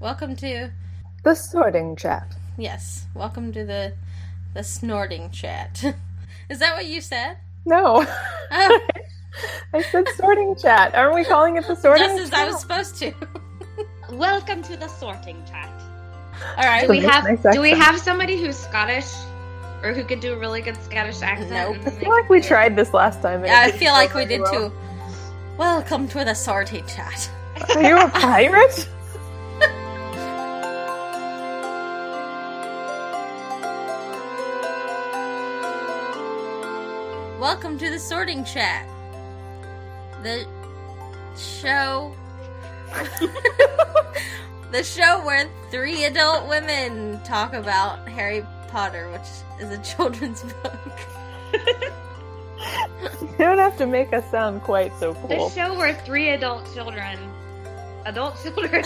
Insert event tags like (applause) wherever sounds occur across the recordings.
Welcome to The sorting chat. yes. Welcome to the the snorting chat. (laughs) Is that what you said? No, (laughs) Oh, I said sorting chat. Aren't we calling it the (laughs) sorting just as chat? I was supposed to. Welcome to the sorting chat. All right. Do we have nice do we have somebody who's Scottish or who could do a really good Scottish accent? Nope. I feel like we could- tried this last time. and it I feel like we did well. too. Welcome to the sorting chat. Are you a pirate? Sorting chat. The show (laughs) the show where three adult women talk about Harry Potter, which is a children's (laughs) book. you don't have to make us sound quite so cool. The show where three adult children adult (laughs) children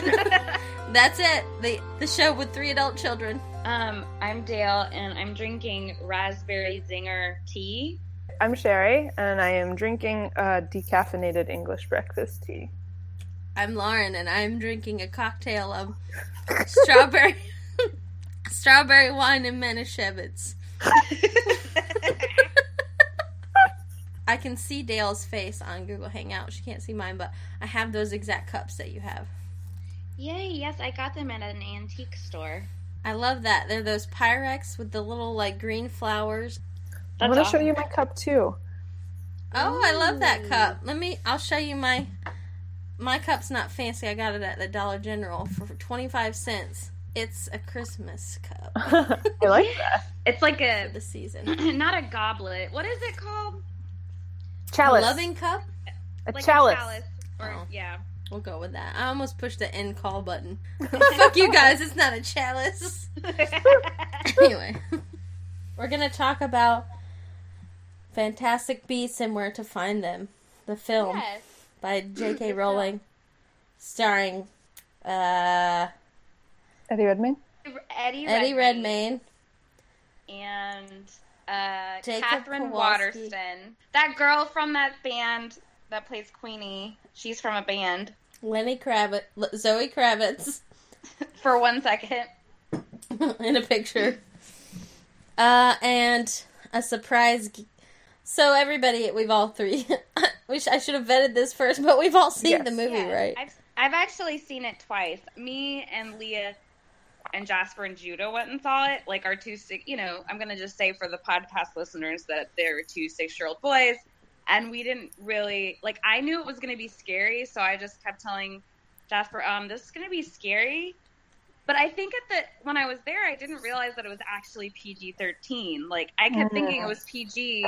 That's it. The the show with three adult children. Um, I'm Dayle and I'm drinking raspberry zinger tea. I'm Cherie, and I am drinking uh, decaffeinated English breakfast tea. I'm Lauren and I'm drinking a cocktail of strawberry (laughs) strawberry wine and Manischewitz. (laughs) I can see Dayle's face on Google Hangout. She can't see mine, but I have those exact cups that you have. Yay, yes, I got them at an antique store. I love that. They're those Pyrex with the little like green flowers. I'm That's going to show you my cup too. Oh, I love that cup. Let me I'll show you my my cup's not fancy. I got it at the Dollar General for 25 cents. It's a Christmas cup (laughs) I like that. It's like for a the season. (clears throat) not a goblet. What is it called? Chalice. A loving cup? a Like chalice. a chalice. Or Oh. yeah. We'll go with that. I almost pushed the end call button. (laughs) Fuck you guys, it's not a chalice. (laughs) anyway, we're going to talk about Fantastic Beasts and Where to Find Them, the film yes. by (clears throat) J.K. Rowling, starring uh, Eddie Redmayne? Eddie Eddie Redmayne. and uh, Katherine Kowalski. Waterston. That girl from that band that plays Queenie. She's from a band. Lenny Kravitz, Zoe Kravitz (laughs) (laughs) For one second. in a picture, uh, and a surprise. G- So everybody, we've all three. (laughs) Wish I should have vetted this first, but we've all seen Yes. the movie, Yeah, right? I've, I've actually seen it twice. Me and Leah and Jasper and Judah went and saw it. Like our two six, you know, I'm gonna just say for the podcast listeners that they're two six year old boys, and we didn't really like. I knew it was gonna be scary, so I just kept telling Jasper, um, this is gonna be scary. But I think at the when I was there, I didn't realize that it was actually PG-13. Like I kept thinking it was PG,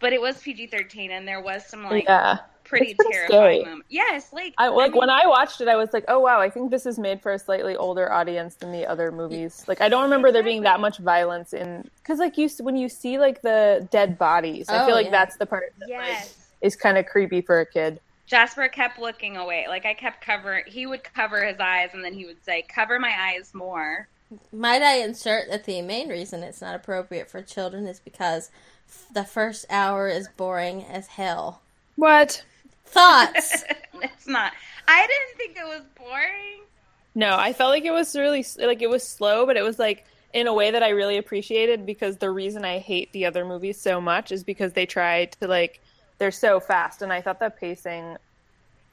but it was PG-13, and there was some like yeah. pretty It's terrifying scary. moment. Yes, like I like mean, when I watched it, I was like, "Oh wow, I think this is made for a slightly older audience than the other movies." Like, I don't remember there being that much violence in because, like, you when you see like the dead bodies, I Oh, feel like yeah. that's the part that like, Yes. is kind of creepy for a kid. Jasper kept looking away. Like I kept covering. He would cover his eyes, and then he would say, "Cover my eyes more." Might I insert that the main reason it's not appropriate for children is because f- the first hour is boring as hell. What? Thoughts? (laughs) it's not. I didn't think it was boring. No, I felt like it was really like it was slow, but it was like in a way that I really appreciated because the reason I hate the other movies so much is because they try to like they're so fast, and I thought the pacing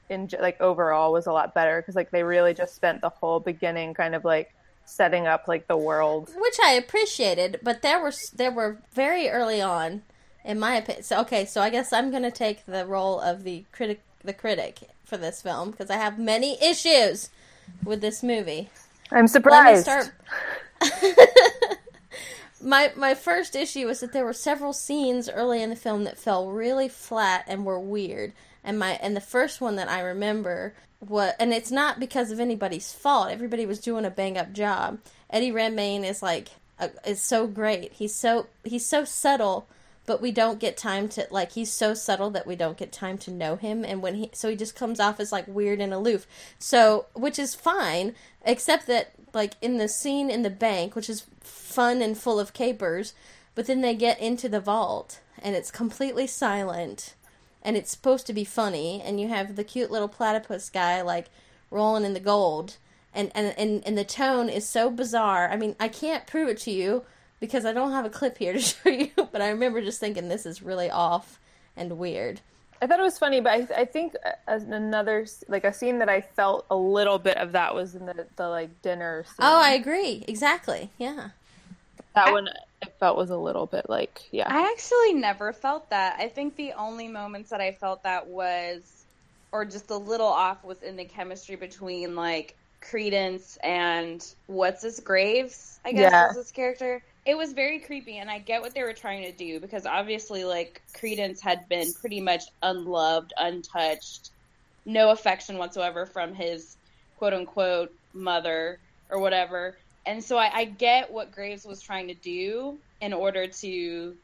in ge- like overall was a lot better because like they really just spent the whole beginning kind of like setting up like the world. Which I appreciated, but there were there were very early on, in my opinion. So, okay, so I guess I'm going to take the role of the critic, the critic for this film because I have many issues with this movie. I'm surprised. Let me start. (laughs) my my first issue was that there were several scenes early in the film that fell really flat and were weird. And my and the first one that I remember what and it's not because of anybody's fault. Everybody was doing a bang up job. Eddie Redmayne is like uh, is so great. He's so he's so subtle, but we don't get time to like he's so subtle that we don't get time to know him and when he so he just comes off as like weird and aloof. So, which is fine except that like in the scene in the bank, which is fun and full of capers, but then they get into the vault and it's completely silent and it's supposed to be funny and you have the cute little platypus guy like rolling in the gold and, and and and the tone is so bizarre. I mean, I can't prove it to you because I don't have a clip here to (laughs) show you, but I remember just thinking this is really off and weird. I thought it was funny, but I, I think another like a scene that I felt a little bit of that was in the the like dinner. Scene. Oh, I agree. Exactly. Yeah. That I, one I felt was a little bit like yeah. I actually never felt that. I think the only moments that I felt that was, or just a little off, was in the chemistry between like Credence and what's his Graves. I guess yeah. is his character it was very creepy and i get what they were trying to do because obviously like credence had been pretty much unloved untouched no affection whatsoever from his quote unquote mother or whatever and so I, I get what graves was trying to do in order to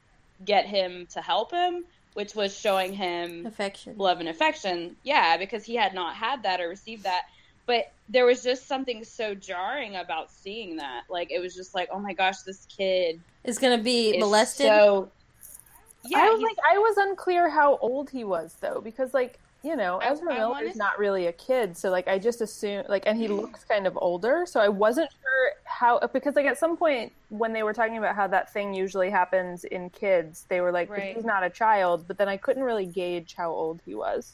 get him to help him which was showing him affection love and affection yeah because he had not had that or received that but there was just something so jarring about seeing that. Like it was just like, oh my gosh, this kid is going to be molested. So yeah, I was like, I was unclear how old he was though, because like you know, Ezra Miller is not really a kid, so like I just assumed like, and he mm-hmm. looks kind of older, so I wasn't sure how because like at some point when they were talking about how that thing usually happens in kids, they were like, right. he's not a child, but then I couldn't really gauge how old he was.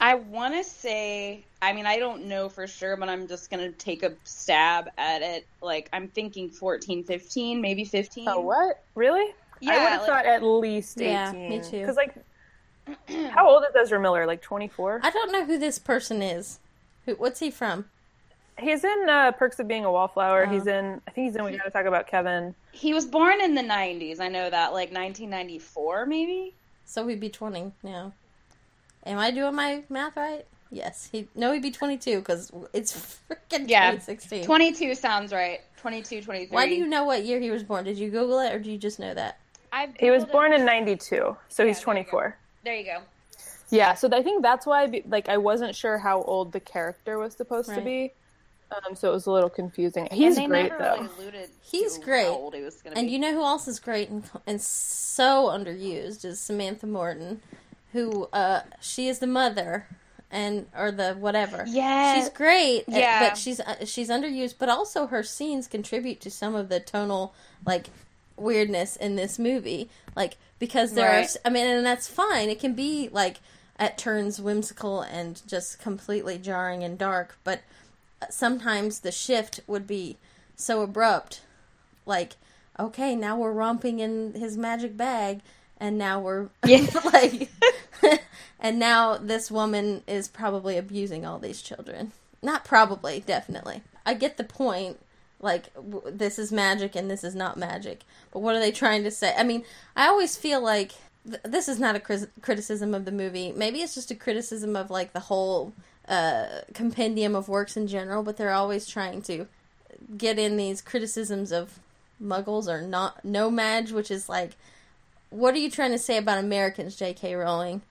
I want to say, I mean, I don't know for sure, but I'm just going to take a stab at it. Like, I'm thinking 14, 15, maybe 15. Oh, what? Really? Yeah. I would have like, thought at least 18. Yeah, me too. Because, like, (clears throat) how old is Ezra Miller? Like 24? I don't know who this person is. Who? What's he from? He's in uh, Perks of Being a Wallflower. Oh. He's in, I think he's in We Gotta Talk About Kevin. He was born in the 90s. I know that. Like 1994, maybe? So he'd be 20 now. Am I doing my math right? Yes. He no, he'd be 22 because it's freaking yeah, 2016. 22 sounds right. 22, 23. Why do you know what year he was born? Did you Google it or do you just know that? I he was born it. in 92, so yeah, he's 24. There you, go. Yeah, so I think that's why, like, I wasn't sure how old the character was supposed right. to be. Um, so it was a little confusing. He's great though. Really He's great. and be. you know who else is great and, and so underused is Samantha Morton who uh she is the mother and or the whatever. Yeah, she's great. Uh, yeah, but she's uh, she's underused. But also her scenes contribute to some of the tonal like weirdness in this movie. Like because there right. are, I mean, and that's fine. It can be like at turns whimsical and just completely jarring and dark. But uh, sometimes the shift would be so abrupt, like okay, now we're romping in his magic bag and now we're (laughs) yeah. like (laughs) and now this woman is probably abusing all these children not probably definitely i get the point like w- this is magic and this is not magic but what are they trying to say i mean i always feel like th- this is not a cri- criticism of the movie maybe it's just a criticism of like the whole uh, compendium of works in general but they're always trying to get in these criticisms of muggles or not No-Maj which is like what are you trying to say about Americans, J.K. Rowling?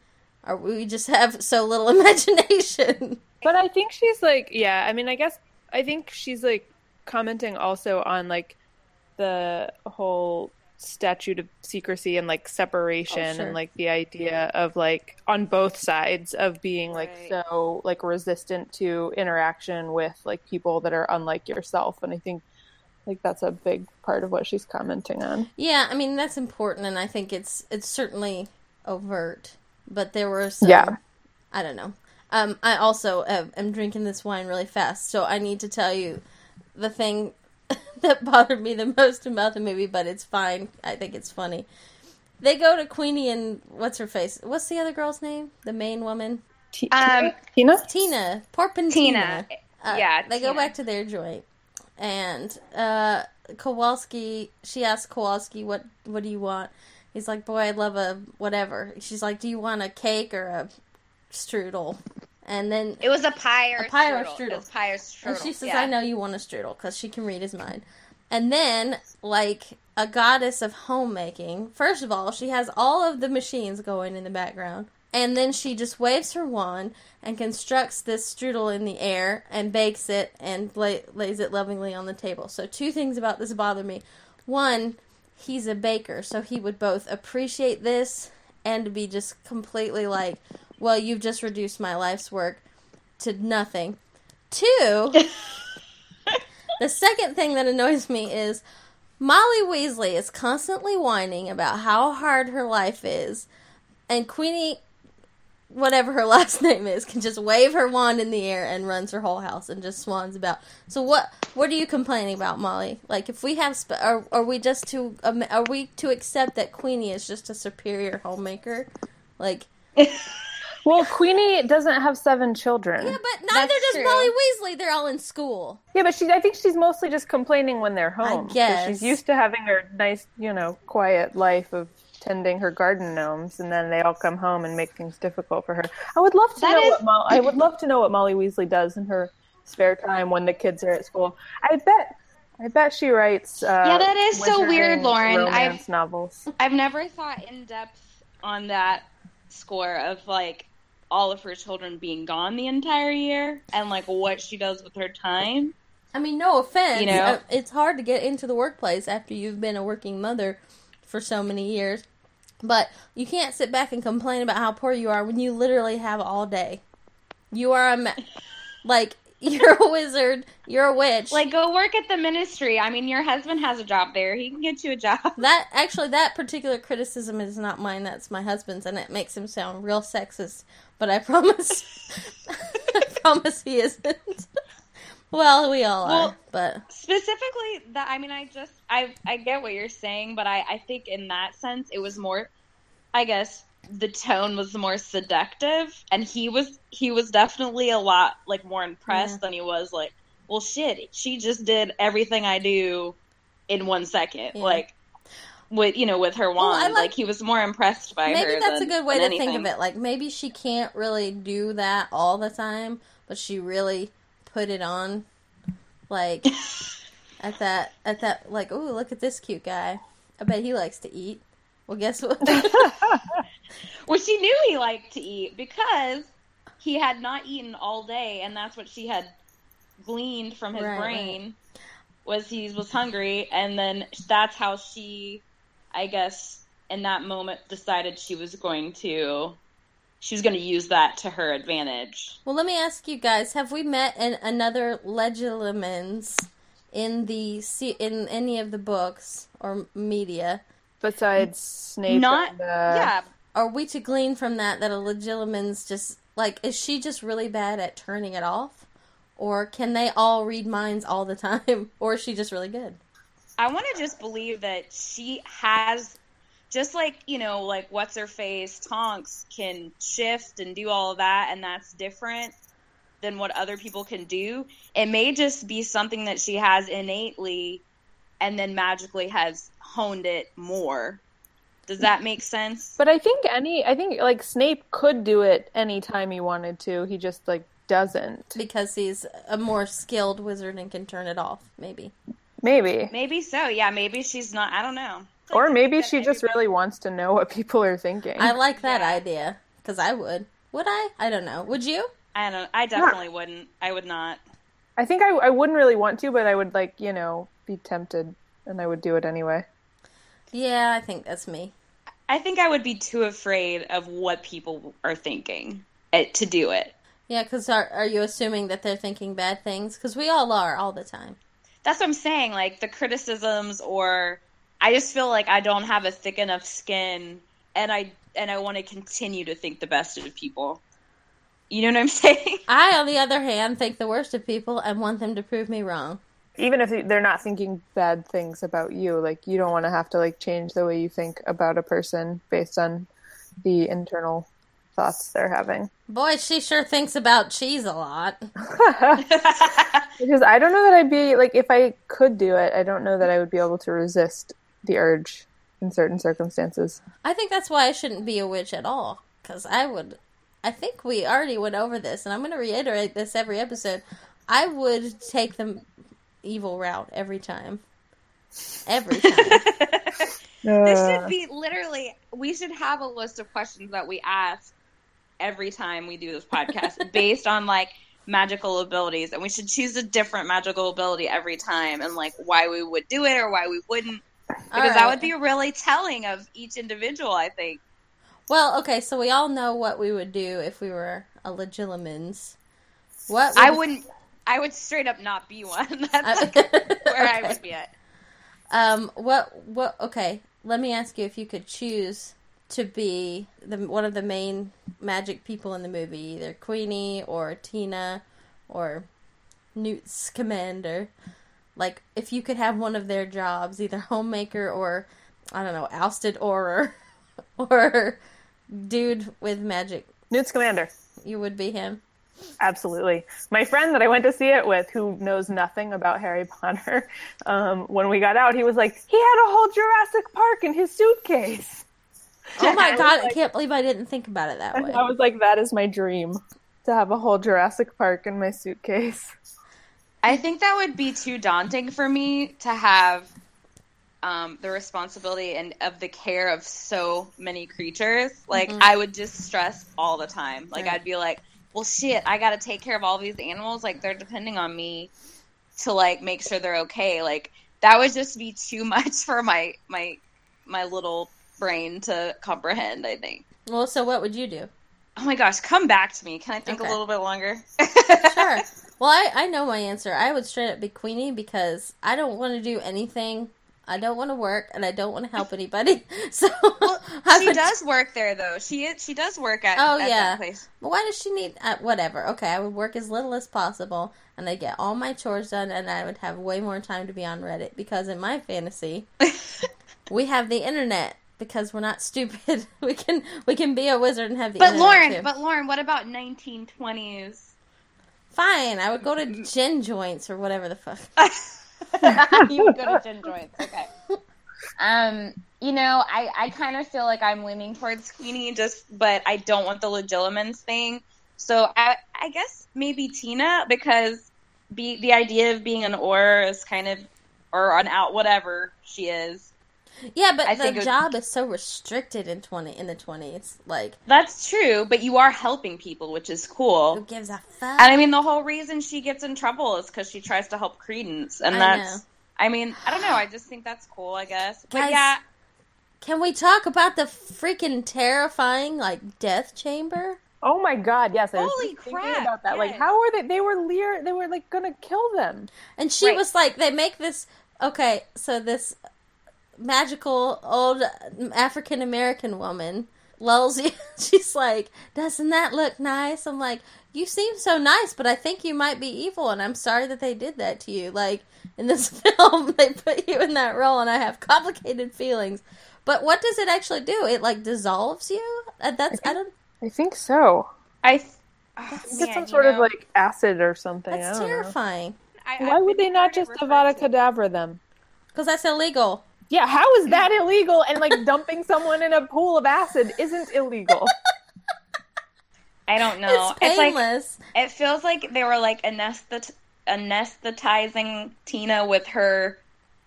Are we just have so little (laughs) imagination? But I think she's like, yeah. I mean, I guess I think she's like commenting also on like the whole statute of secrecy and like separation oh, sure. and like the idea of like on both sides of being like right. so like resistant to interaction with like people that are unlike yourself and i think like that's a big part of what she's commenting on. Yeah, I mean that's important, and I think it's it's certainly overt. But there were some. Yeah. I don't know. Um, I also have, am drinking this wine really fast, so I need to tell you the thing (laughs) that bothered me the most about the movie, but it's fine. I think it's funny. They go to Queenie and what's her face? What's the other girl's name? The main woman. T- um, Tina. Tina. Porpentina. Tina. Uh, yeah. They Tina. go back to their joint, and uh, Kowalski, she asks Kowalski, "What what do you want?" He's like, "Boy, I'd love a whatever." She's like, "Do you want a cake or a strudel?" And then it was a pie or a pie strudel. or strudel. It pie or strudel. And she says, yeah. "I know you want a strudel because she can read his mind." And then, like a goddess of homemaking, first of all, she has all of the machines going in the background. And then she just waves her wand and constructs this strudel in the air and bakes it and lay, lays it lovingly on the table. So, two things about this bother me. One, he's a baker, so he would both appreciate this and be just completely like, well, you've just reduced my life's work to nothing. Two, (laughs) The second thing that annoys me is Molly Weasley is constantly whining about how hard her life is, and Queenie, whatever her (laughs) last name is, can just wave her wand in the air and runs her whole house and just swans about. So what? What are you complaining about, Molly? Like, if we have, sp- are, are we just to um, are we to accept that Queenie is just a superior homemaker? Like, (laughs) Well, Queenie doesn't have seven children. yeah, but neither That's does true. Molly Weasley. They're all in school. Yeah, but she I think she's mostly just complaining when they're home. 'cause guess. She's used to having her nice, you know, quiet life of tending her garden gnomes and then they all come home and make things difficult for her. I would love to That know is- what Mo- I would love to know what Molly Weasley does in her spare time when the kids are at school. I bet I bet she writes uh, Yeah, that is so weird, Lauren. Romance novels. I've never thought in depth on that score of like all of her children being gone the entire year and like what she does with her time. I mean, no offense. You know? uh, it's hard to get into the workplace after you've been a working mother for so many years. But you can't sit back and complain about how poor you are when you literally have all day. You are a ma- (laughs) like you're a wizard, you're a witch. Like go work at the ministry. I mean, your husband has a job there. He can get you a job. (laughs) that actually that particular criticism is not mine, that's my husband's and it makes him sound real sexist, but I promise (laughs) I promise he isn't. well, we all are, but Specifically, that I mean, I just I I get what you're saying, but I I think in that sense it was more, I guess the tone was more seductive, and he was he was definitely a lot like more impressed Yeah. than he was like, well, shit, she just did everything I do in one second, Yeah. like. With you know, with her Well, wand, like- like, he was more impressed by her. maybe that's than- a good way to than think of it. Like maybe she can't really do that all the time, but she really put it on. Like (laughs) at that at that like, oh look at this cute guy. I bet he likes to eat. Well, guess what? (laughs) (laughs) Well, she knew he liked to eat because he had not eaten all day, and that's what she had gleaned from his Right, brain was he was hungry, and then that's how she, I guess, in that moment decided she was going to, she was going to use that to her advantage. well, let me ask you guys: Have we met an, another Legilimens in the se- in any of the books or media? Besides Snape Not, and, uh, yeah, Are we to glean from that that a Legilimens just like is she just really bad at turning it off, or can they all read minds all the (laughs) time, or is she just really good? I want to just believe that she has, just like you know, like what's her face, Tonks can shift and do all of that, and that's different than what other people can do. It may just be something that she has innately, and then magically has honed it more. Does that make sense? But I think any I think like Snape could do it anytime he wanted to. He just like doesn't. Because he's a more skilled wizard and can turn it off, maybe. Maybe. Maybe so. Yeah, maybe she's not. I don't know. Or maybe she just really wants to know what people are thinking. I like that Yeah. idea because I would. Would I? I don't know. Would you? I don't. I definitely wouldn't. I would not. I think I, I wouldn't really want to, but I would like, you know, be tempted and I would do it anyway. Yeah, I think that's me. I think I would be too afraid of what people are thinking eh, to do it. Yeah, because are, are you assuming that they're thinking bad things? Because we all are all the time. That's what I'm saying. Like the criticisms, or I just feel like I don't have a thick enough skin, and I and I want to continue to think the best of people. You know what I'm (laughs) saying? I, on the other hand, think the worst of people and want them to prove me wrong. Even if they're not thinking bad things about you, like you don't want to have to like change the way you think about a person based on the internal thoughts they're having. Boy, she sure thinks about cheese a lot. (laughs) (laughs) Because I don't know that I'd be like if I could do it, I don't know that I would be able to resist the urge in certain circumstances. I think that's why I shouldn't be a witch at all. Because I would. I think we already went over this, and I'm going to reiterate this every episode. I would take the evil route every time. Every time. (laughs) this Uh, should be literally. We should have a list of questions that we ask every time we do this podcast, (laughs) based on like magical abilities, and we should choose a different magical ability every time, and like why we would do it or why we wouldn't. Because that would be really telling of each individual, I think. Well, okay, so we all know what we would do if we were a legilimens. What would I wouldn't. I would straight up not be one. (laughs) That's like (laughs) where I would be at. Um, what what? Okay, let me ask you if you could choose to be the one of the main magic people in the movie, either Queenie or Tina or Newt Scamander. Like, if you could have one of their jobs, either homemaker or I don't know, ousted Auror (laughs) or dude with magic, Newt Scamander. you would be him. Absolutely. My friend that I went to see it with, who knows nothing about Harry Potter, (laughs) um, when we got out, he was like, he had a whole Jurassic Park in his suitcase. (laughs) Oh my I was god, I like- can't believe I didn't think about it that way. I was like, that is my dream to have a whole Jurassic Park in my suitcase. I think that would be too daunting for me to have um, the responsibility and of the care of so many creatures. Like Mhm. I would just stress all the time. Like Right. I'd be like, "Well, shit, I got to take care of all these animals. Like they're depending on me to like make sure they're okay." Like that would just be too (laughs) much for my my my little brain to comprehend. I think. Well, so what would you do? Oh my gosh, come back to me. Can I think Okay. a little bit longer? Sure. (laughs) Well, I, I know my answer. I would straight up be Queenie because I don't want to do anything. I don't want to work, and I don't want to help anybody. (laughs) So Well, (laughs) she would- does work there though. She is, she does work at, Oh, at yeah. place. But why does she need uh, whatever? Okay, I would work as little as possible, and I'd get all my chores done, and I would have way more time to be on Reddit because in my fantasy, we have the internet because we're not (laughs) stupid. We can we can be a wizard and have the But Lauren, too. but Lauren, what about 1920s? fine. I would go to gin joints or whatever the fuck. (laughs) (laughs) you would go to gin joints. Okay. Um, you know, I, I kind of feel like I'm leaning towards Queenie, just but I don't want the legilimens thing. So I I guess maybe Tina because be the idea of being an or is kind of or an out whatever she is. Yeah, but I the think it would- job is so restricted in twenty in the twenties. Like, That's true, but you are helping people, which is cool. who gives a fuck? And I mean, the whole reason she gets in trouble is because she tries to help Credence, and I that's. know. I mean, I don't know. I just think that's cool. I guess, but Guys, yeah, Can we talk about the freaking terrifying like death chamber? Oh my god, yes. I was Holy just thinking crap, about that. Like, how were they? They were leer. They were like gonna kill them. And she Right. was like, they make this. Okay, so this magical old African American woman lulls you. (laughs) She's like, doesn't that look nice? I'm like, you seem so nice, but I think you might be evil, and I'm sorry that they did that to you. Like in this (laughs) film, they put you in that role, and I have complicated feelings. But what does it actually do? It like dissolves you. Uh, That's I don't. I think so. I. th- oh, I think man, it's some you sort of like acid or something. I That's don't know. terrifying. I- Why would they not just it referred Avada. Kedavra them? Because that's illegal. Yeah, how is that illegal? And like dumping someone in a pool of acid isn't illegal. (laughs) I don't know. it's It's, like painless. it feels like they were like anesthet- anesthetizing Tina with her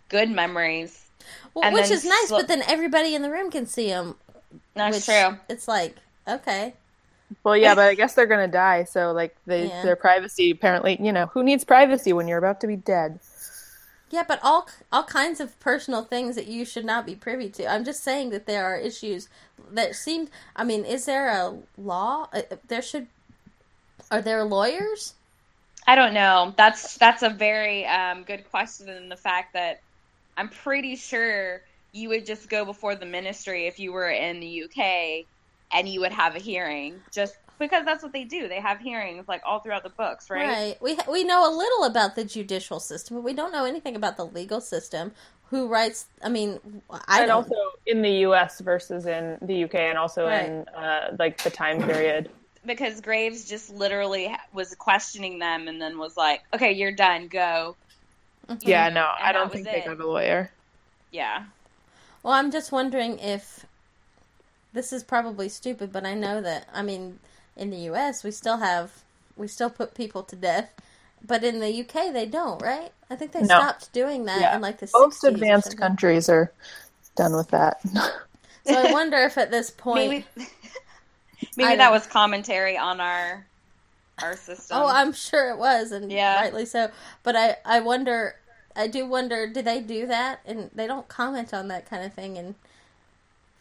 good memories. Well, and which is nice, sl- but then everybody in the room can see them. That's which true. It's like okay, Well, yeah, (laughs) but I guess they're gonna die. So like they, Yeah. their privacy apparently, you know, who needs privacy when you're about to be dead? Yeah, but all all kinds of personal things that you should not be privy to. I'm just saying that there are issues that seem. I mean, is there a law? Uh, There should. Are there lawyers? I don't know. That's that's a very um, good question and the fact that I'm pretty sure you would just go before the ministry if you were in the UK and you would have a hearing just because that's what they do. They have hearings like all throughout the books, right? Right. We we know a little about the judicial system, but we don't know anything about the legal system. Who writes? I mean, I and don't. also in the U.S. versus in the UK, and also in uh, like the time period. Because Graves just literally was questioning them and then was like, "Okay, you're done. Go." Yeah, no, And I don't think they it. got a lawyer. Yeah. Well, I'm just wondering if this is probably stupid, but I know that I mean, in the U.S. we still have we still put people to death, but in the UK they don't, right? I think they No. stopped doing that Yeah. in like the Most 60s advanced countries are done with that. (laughs) So I (laughs) wonder if at this point, Maybe (laughs) maybe that was commentary on our our system. oh, I'm sure it was, and Yeah. rightly so. But I I wonder, I do wonder, do they do that? And they don't comment on that kind of thing. And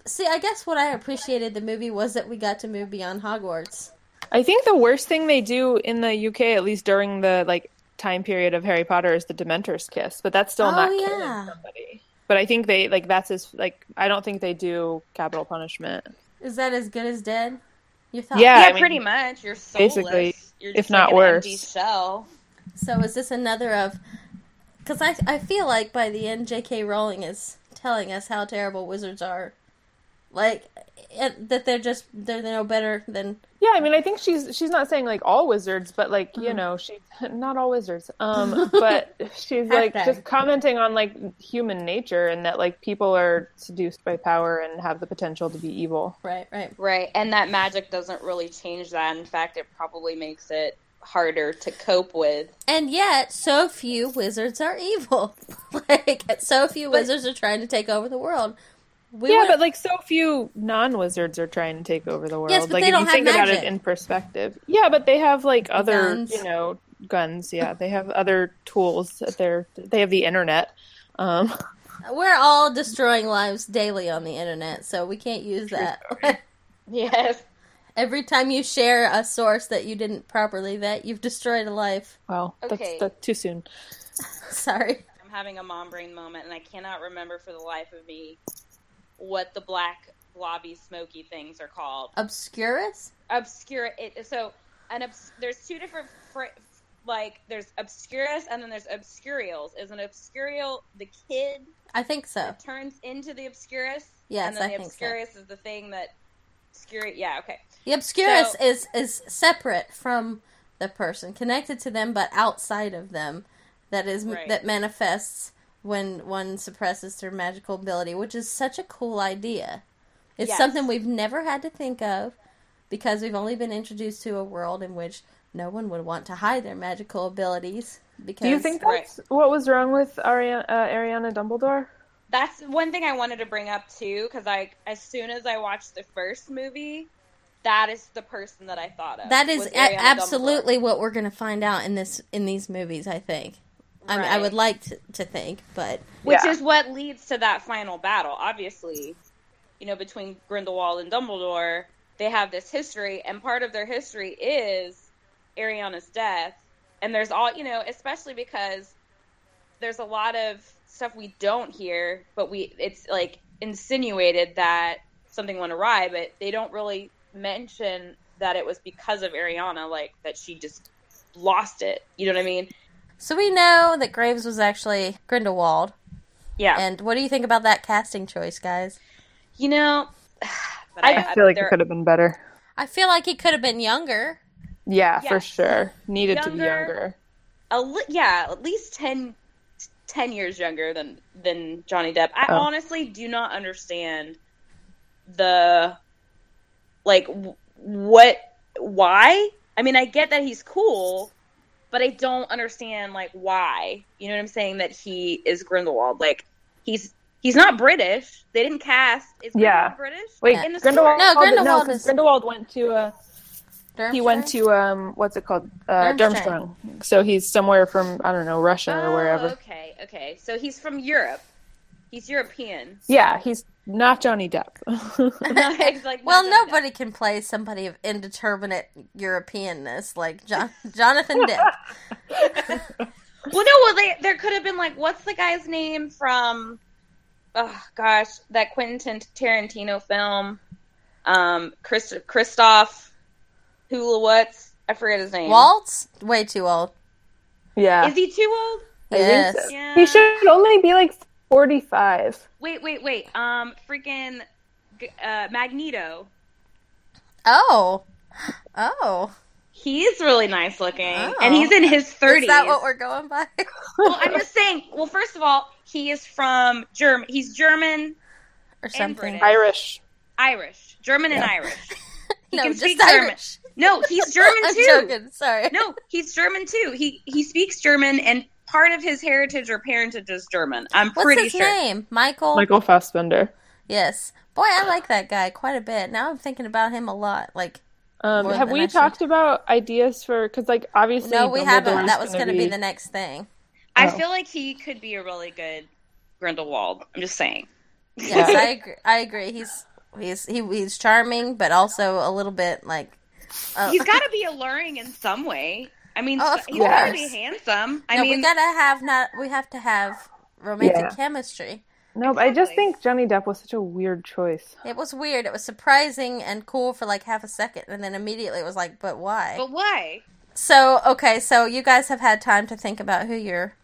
see, I guess what I appreciated the movie was that we got to move beyond Hogwarts. I think the worst thing they do in the UK, at least during the like time period of Harry Potter is the Dementor's kiss, but that's still Oh, not yeah. killing somebody. But I think they like that's his like I don't think they do capital punishment. Is that as good as dead? You thought? Yeah. yeah, I mean, pretty much. You're soulless. basically, You're if just not like an worse. empty shell. So is this another of? Because I I feel like by the end, J.K. Rowling is telling us how terrible wizards are, like it, that they're just they're no better than Yeah, I mean, I think she's she's not saying like all wizards, but like Mm-hmm. you know, she (laughs) not all wizards. Um, (laughs) but she's like Hashtag. just commenting on like human nature and that like people are seduced by power and have the potential to be evil. right, right. Right, and that magic doesn't really change that. In fact, it probably makes it harder to cope with. And yet, so few wizards are evil. (laughs) like so few wizards are trying to take over the world. We yeah, would- but like so few non-wizards are trying to take over the world. Yes, but like they if don't you have think about it in perspective. Yeah, but they have like other, Guns. you know, guns. Yeah, they have other tools at their. They have the internet. Um, we're all destroying lives daily on the internet, so we can't use that. (laughs) Yes. Every time you share a source that you didn't properly vet, you've destroyed a life. well, Okay. that's, that's too soon. (laughs) Sorry. I'm having a mom brain moment, and I cannot remember for the life of me what the black blobby smoky things are called. Obscurus? Obscure. It, so, an obs- there's two different fr- like there's obscurus and then there's obscurials. Is an obscurial the kid I think so. that turns into the obscurus? Yes, and then I the think so. is the thing that obscure. Yeah, okay. The obscurus So- is is separate from the person, connected to them but outside of them. That is Right. that manifests when one suppresses their magical ability, which is such a cool idea. It's Yes. something we've never had to think of because we've only been introduced to a world in which no one would want to hide their magical abilities. Because Do you think Right. that's what was wrong with Ariana, uh, Ariana Dumbledore? That's one thing I wanted to bring up too, because I, as soon as I watched the first movie, that is the person that I thought of. that is a- Ariana absolutely what we're going to find out in this in these movies. I think. I, mean, I would like to, to think, but which Yeah. is what leads to that final battle. Obviously, you know, between Grindelwald and Dumbledore, they have this history, and part of their history is Ariana's death. And there's all, you know, especially because there's a lot of stuff we don't hear, but we it's like insinuated that something went awry, but they don't really mention that it was because of Ariana, like that she just lost it. You know what I mean? So we know that Graves was actually Grindelwald. Yeah. And what do you think about that casting choice, guys? you know, (sighs) but I, feel like it could have been better. I feel like he could have been younger. Yeah, for sure. Needed to be Younger. younger. a li- yeah, at least 10, 10 years younger than than Johnny Depp. I Oh. honestly do not understand the like w- what why. I mean, I get that he's cool, but I don't understand like why. You know what I'm saying? That he is Grindelwald. Like he's he's not British. They didn't cast. Is Yeah. British? Wait, in the Grindelwald. story? No, Grindelwald 'cause is- Grindelwald went to uh, he went to um, what's it called? Uh, Durmstrang. Durmstrang. So he's somewhere from I don't know Russia or Oh, wherever. okay, okay. So he's from Europe. He's European. Yeah, he's not Johnny Depp. Like (laughs) Well, not (laughs) Johnny Depp. nobody can play somebody of indeterminate Europeanness like John- (laughs) Jonathan Depp. Well, no, well, they, there could have been like, what's the guy's name from? Oh gosh, that Quentin Tarantino film. Um, Chris, Christoph Hula What's I forget his name. Waltz? Way too old. yeah, Is he too old? Yes. so. Yeah. He should only be like forty-five. Wait, wait, wait. Um, freaking uh, Magneto. Oh. Oh. He's really nice looking, Oh. and he's in his thirties. Is that what we're going by? (laughs) well, I'm just saying. Well, first of all, he is from German. He's German, or something. British. Irish. Irish, German, and Yeah. Irish. (laughs) He no, can just speak German. Irish. No, he's (laughs) German I'm too. joking. Sorry. No, he's German too. He he speaks German, and part of his heritage or parentage is German. I'm What's pretty his sure. name? Michael? Michael Fassbender. Yes. Boy, I like that guy quite a bit. Now I'm thinking about him a lot. Like, Um, have we I should. talked about ideas for? Because like obviously, no, we haven't. That was gonna going to be the next thing. I Oh. feel like he could be a really good Grindelwald. I'm just saying. Yes, I agree. I agree. He's he's he, he's charming, but also a little bit like. Uh, He's got to be alluring in some way. I mean, Oh, of he's gotta be handsome. I no, mean, we gotta have not. We have to have romantic Yeah. chemistry. No, but I just think Johnny Depp was such a weird choice. It was weird. It was surprising and cool for like half a second, and then immediately it was like, but why? but why? So okay, so you guys have had time to think about who your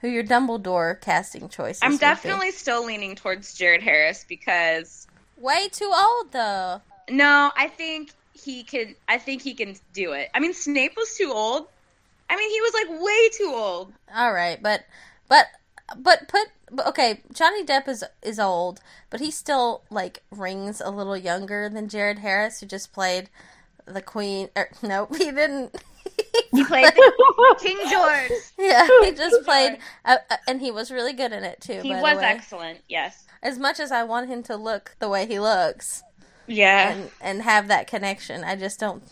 who your Dumbledore casting choice. I'm would be. definitely still leaning towards Jared Harris because way too old though. no, I think he can. I think he can do it. I mean, Snape was too old. I mean, he was like way too old. All right, but but but put but, okay. Johnny Depp is is old, but he still like rings a little younger than Jared Harris, who just played the Queen. Er, (laughs) nope, he didn't. He (laughs) played King George. yeah, he just played, uh, uh, and he was really good in it too. He was excellent. Yes. As much as I want him to look the way he looks Yeah. and and have that connection, I just don't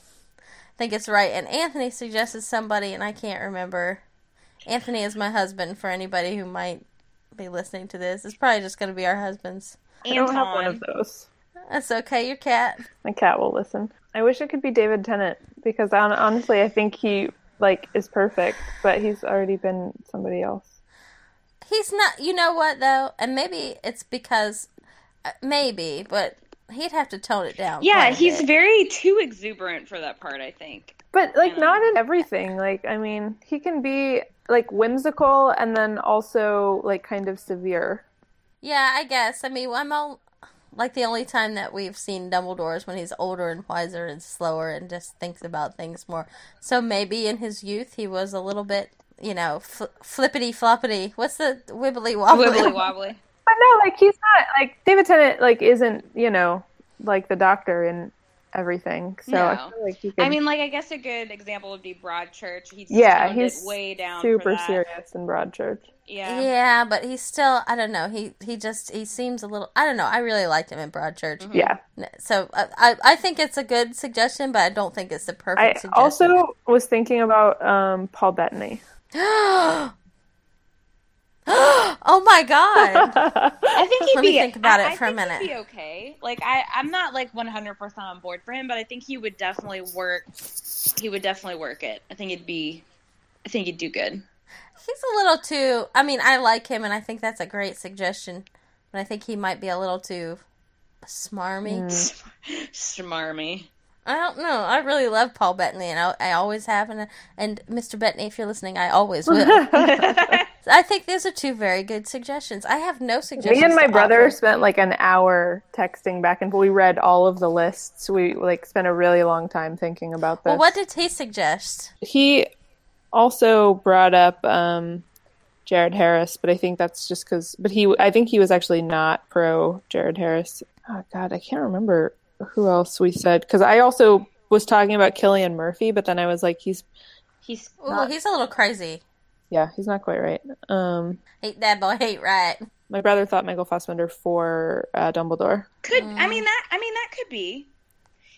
think it's right. And Anthony suggested somebody, and I can't remember. Anthony is my husband. For anybody who might be listening to this, it's probably just going to be our husbands. I don't have one of those. That's okay. Your cat. My cat will listen. I wish it could be David Tennant because honestly, I think he like is perfect, but he's already been somebody else. He's not. You know what though, and maybe it's because uh, maybe, but he'd have to tone it down. Yeah, he's bit. very too exuberant for that part. I think. But like Yeah. Um, not in everything. Like I mean, he can be like whimsical and then also like kind of severe. Yeah, I guess. I mean, I'm all like the only time that we've seen Dumbledore is when he's older and wiser and slower and just thinks about things more. So maybe in his youth he was a little bit, you know, fl- flippity floppity. What's the wibbly wobbly? Wibbly wobbly. (laughs) But no, like he's not like David Tennant like isn't, you know, like the doctor in everything. So I No. feel like he could I mean, like I guess a good example would be Broadchurch. He's Yeah, he's way down. super for that. serious in Broadchurch. Yeah. Yeah, but he's still. I don't know. He he just he seems a little. I don't know. I really liked him in Broadchurch. Mm-hmm. Yeah. So I, I I think it's a good suggestion, but I don't think it's the perfect I suggestion. also was thinking about um Paul Bettany. (gasps) (gasps) (gasps) (gasps) oh my god! (laughs) I think he'd Let be. me think about I- it I for a think he'd minute. Be okay. Like I, I'm not like 100 percent on board for him, but I think he would definitely work. He would definitely work it. I think it'd be. I think he'd do good. He's a little too. I mean, I like him, and I think that's a great suggestion. But I think he might be a little too smarmy. Mm. (laughs) Smarmy. I don't know. I really love Paul Bettany, and I, I always have. And, and Mr. Bettany, if you're listening, I always will. (laughs) I think those are two very good suggestions. I have no suggestions. Me and my brother offer. spent like an hour texting back and forth. We read all of the lists. We like spent a really long time thinking about this. Well, what did he suggest? he also brought up um, Jared Harris, but I think that's just because. But he, I think he was actually not pro Jared Harris. Oh God, I can't remember who else we said because I also was talking about Cillian Murphy, but then I was like, he's He's Ooh, he's a little crazy. Yeah, he's not quite right. Um, Hate that boy, hate right. my brother thought Michael Fassbender for uh, Dumbledore. could. Mm. I mean that. I mean that could be.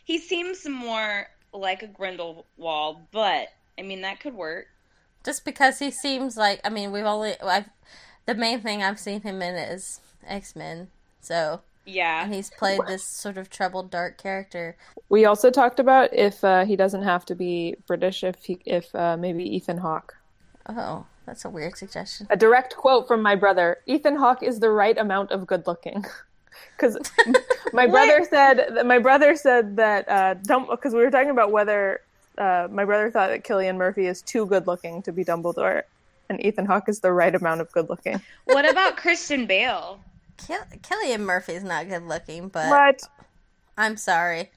He seems more like a Grindelwald, but I mean that could work. Just because he seems like, I mean, we've only, I've, the main thing I've seen him in is X Men. So, Yeah. and he's played this sort of troubled, dark character. We also talked about if uh, he doesn't have to be British, if he, if uh, maybe Ethan Hawke. Oh, that's a weird suggestion. A direct quote from my brother: Ethan Hawke is the right amount of good looking. (laughs) Because (laughs) my brother said that my brother said that uh, don't because we were talking about whether uh, my brother thought that Cillian Murphy is too good looking to be Dumbledore, and Ethan Hawke is the right amount of good looking. (laughs) what about Christian Bale? Kill- Cillian Murphy's not good looking, but But I'm sorry.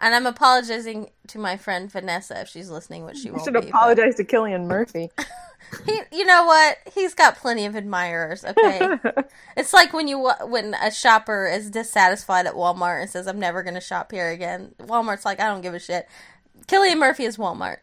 And I'm apologizing to my friend Vanessa if she's listening, which she you won't should be. but- apologize to Cillian Murphy. (laughs) He, you know what? He's got plenty of admirers. Okay, (laughs) it's like when you when a shopper is dissatisfied at Walmart and says, "I'm never going to shop here again." Walmart's like, "I don't give a shit." Cillian Murphy is Walmart.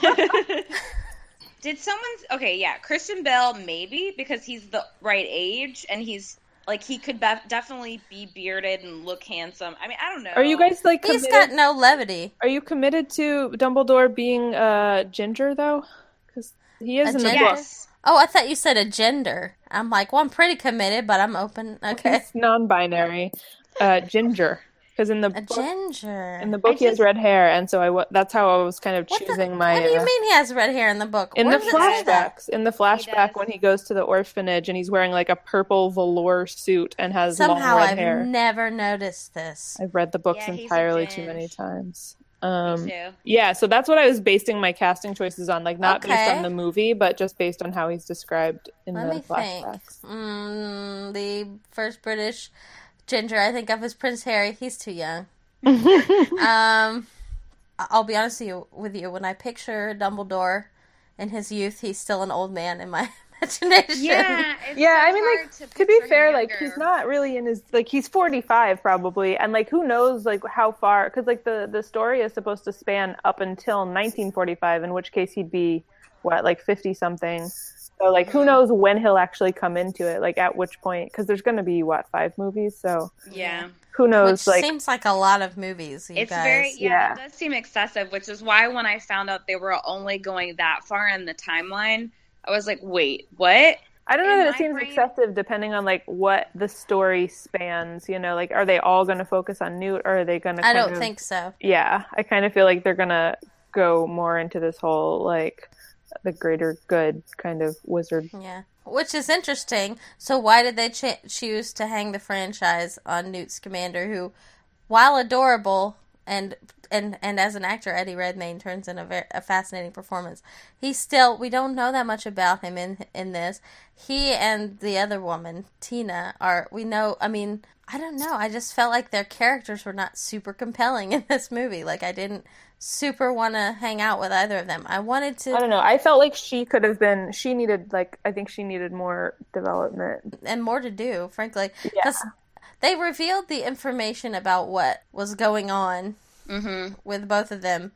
(laughs) Did someone? okay? Yeah, Christian Bale maybe because he's the right age and he's like he could bef- definitely be bearded and look handsome. I mean, I don't know. Are you guys like He's got no levity. Are you committed to Dumbledore being uh, ginger though? Because he is A in the ginger? book. Yes. Oh, I thought you said a gender. I'm like, well, I'm pretty committed, but I'm open. Okay. He's (laughs) non-binary, uh, ginger. Because in the A book, ginger. in the book he has red hair, and so I that's how I was kind of What the- choosing my. What do you mean he has red hair in the book? in Where the does it say that? flashbacks, in the flashback when he goes to the orphanage and he's wearing like a purple velour suit and has Somehow long red I've hair. never noticed this. I've read the books Yeah, entirely too many times. Um, Me too. yeah, so that's what I was basing my casting choices on, like not based on the movie, but just based on how he's described in Let the me think. flashbacks. Mm, the first British ginger I think of is Prince Harry. He's too young. (laughs) um, I'll be honest with you, with you. When I picture Dumbledore in his youth, he's still an old man in my (laughs) imagination. Yeah, it's Yeah, so I mean, like to, to be fair, him like he's not really in his like he's forty five probably, and like who knows like how far because like the the story is supposed to span up until nineteen forty five, in which case he'd be what like fifty something. So like who knows when he'll actually come into it, like at which point because there's going to be what five movies, so Yeah, who Which knows like seems like a lot of movies. You it's guys. very yeah, Yeah. It does seem excessive, which is why when I found out they were only going that far in the timeline, I was like, wait, what? I don't know in that it seems brain- excessive depending on like what the story spans. You know, like are they all going to focus on Newt or are they going to? I don't think so. Yeah, I kind of feel like they're going to go more into this whole like the greater good kind of wizard. Yeah. Which is interesting. So why did they ch- choose to hang the franchise on Newt Scamander, who, while adorable and and and as an actor, Eddie Redmayne turns in a, very, a fascinating performance. He still we don't know that much about him in in this. He and the other woman Tina are we know. I mean, I don't know. I just felt like their characters were not super compelling (laughs) in this movie. Like I didn't super want to hang out with either of them. I wanted to. I don't know. I felt like she could have been. She needed like I think she needed more development. and more to do, frankly. Yeah. Because they revealed the information about what was going on Mm-hmm. with both of them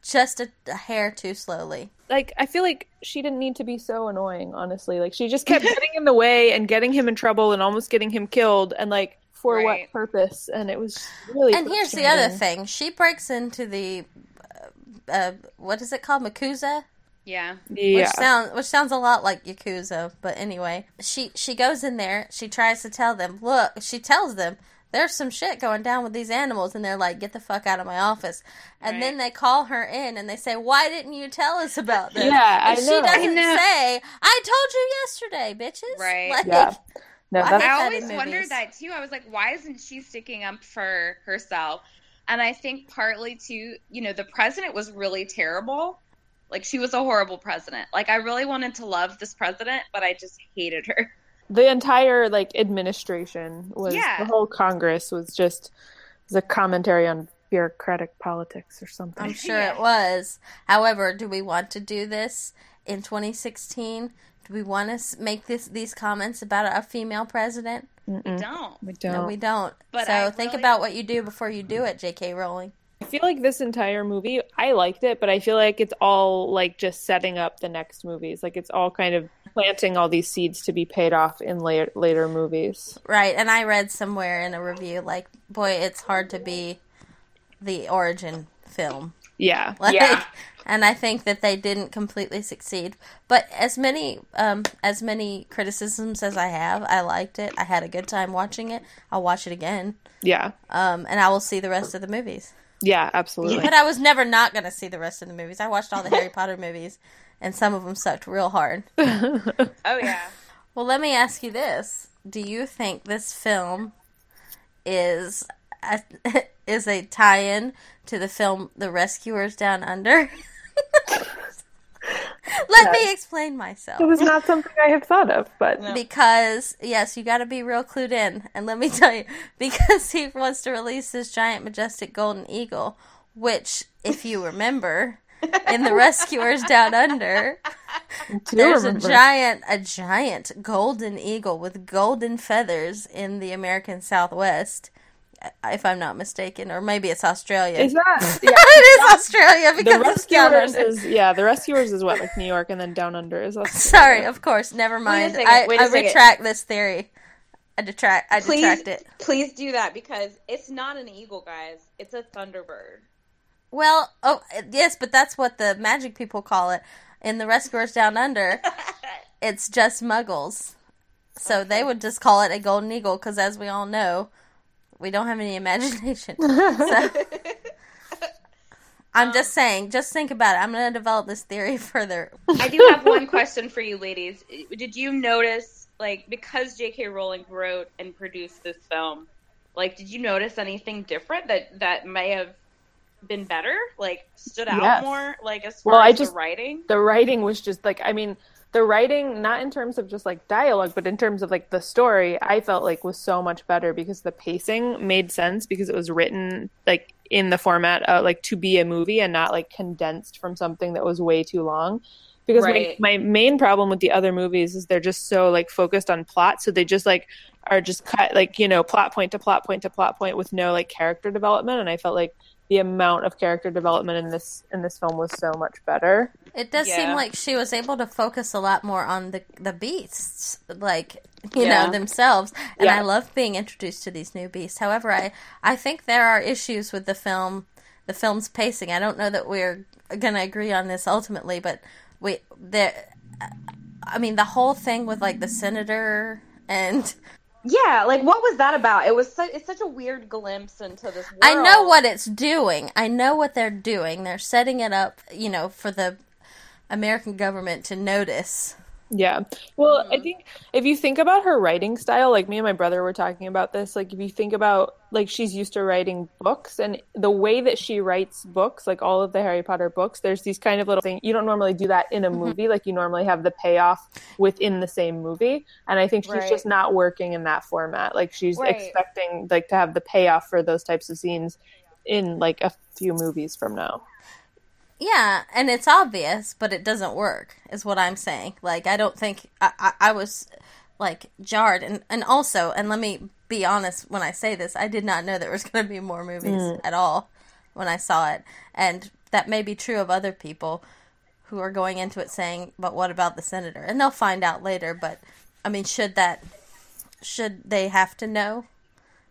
just a, a hair too slowly. Like I feel like she didn't need to be so annoying. Honestly, like she just kept (laughs) getting in the way and getting him in trouble and almost getting him killed. And like for Right. what purpose? And it was really. And here's the other thing: she breaks into the uh, uh, what is it called, MACUSA? Yeah. Yeah. Which sounds which sounds a lot like Yakuza, but anyway, she she goes in there. She tries to tell them, look. She tells them there's some shit going down with these animals, and they're like, get the fuck out of my office. And Right. then they call her in, and they say, why didn't you tell us about this? Yeah, I and she know. doesn't I know. say, I told you yesterday, bitches. Right. Like, Yeah. No, Why that's I always movies. wondered that too. I was like, why isn't she sticking up for herself? And I think partly too, you know, the president was really terrible. Like she was a horrible president. Like I really wanted to love this president, but I just hated her. the entire like administration was Yeah. the whole Congress was just was a commentary on bureaucratic politics or something. I'm sure Yeah. it was. However, do we want to do this in 2016? Do we want to make this these comments about a female president? Mm-mm, Don't. we don't. No, we don't. But so I think really- about what you do before you do it, J.K. Rowling. I feel like this entire movie, I liked it, but I feel like it's all like just setting up the next movies. Like it's all kind of planting all these seeds to be paid off in later later movies. Right, and I read somewhere in a review like, boy, it's hard to be the origin film. Yeah. (laughs) Like, Yeah. And I think that they didn't completely succeed. But as many um, as many criticisms as I have, I liked it. I had a good time watching it. I'll watch it again, Yeah. um, and I will see the rest of the movies. Yeah, absolutely. But I was never not going to see the rest of the movies. I watched all the Harry Potter movies, and some of them sucked real hard. (laughs) Oh yeah. Well, let me ask you this: Do you think this film is a, (laughs) is a tie-in to the film The Rescuers Down Under? (laughs) (laughs) let me explain myself. it was not something I have thought of, but No. Because yes, you got to be real clued in, and let me (laughs) tell you, because he wants to release this giant, majestic golden eagle, which, if you remember, in the Rescuers Down Under, do there's remember. a giant, a giant golden eagle with golden feathers in the American Southwest, if I'm not mistaken, or maybe it's Australia. Is that (laughs) yeah? it is Australia The because it's down rescuers is yeah. The rescuers is what like New York, and then down under is Australia. Sorry, of course. Never mind. second, I, wait a I retract this theory. I detract. I Please, detract it. please do that because it's not an eagle, guys. It's a thunderbird. Well, oh yes, but that's what the magic people call it. In the Rescuers Down Under, (laughs) it's just Muggles, so they would just call it a golden eagle because, as we all know, We don't have any imagination. (laughs) So, I'm um, just saying, just think about it. I'm going to develop this theory (laughs) further. I do have one question for you, ladies. Did you notice, like, because J.K. Rowling wrote and produced this film, like, did you notice anything different that that may have been better, like, stood out Yes. more, like, as far Well, I just- the writing? the writing was just like I mean the writing not in terms of just like dialogue but in terms of like the story I felt like was so much better because the pacing made sense because it was written like in the format of like to be a movie and not like condensed from something that was way too long because Right. my, my main problem with the other movies is they're just so like focused on plot so they just like are just cut like you know plot point to plot point to plot point with no like character development and I felt like the amount of character development in this in this film was so much better It does Yeah. seem like she was able to focus a lot more on the the beasts, like you Yeah. know themselves. And Yeah. I love being introduced to these new beasts. However, I I think there are issues with the film, the film's pacing. I don't know that we're going to agree on this ultimately, but we there. I mean, the whole thing with like the senator and Yeah, like, what was that about? It was su- it's such a weird glimpse into this world. I know what it's doing. I know what they're doing. They're setting it up, you know, for the American government to notice. Yeah. Well, I think if you think about her writing style, like me and my brother were talking about this, like if you think about like she's used to writing books and the way that she writes books, like all of the Harry Potter books, there's these kind of little things. You don't normally do that in a mm-hmm. movie, like you normally have the payoff within the same movie. And I think she's Right. just not working in that format. Like she's Right. expecting like to have the payoff for those types of scenes in like a few movies from now. Yeah, and it's obvious, but it doesn't work, is what I'm saying. Like, I don't think I, I, I was like jarred, and and also, and let me be honest when I say this, I did not know there was (laughs) going to be more movies mm. at all when I saw it, and that may be true of other people who are going into it saying, "But what about the senator?" And they'll find out later. But I mean, should that should they have to know?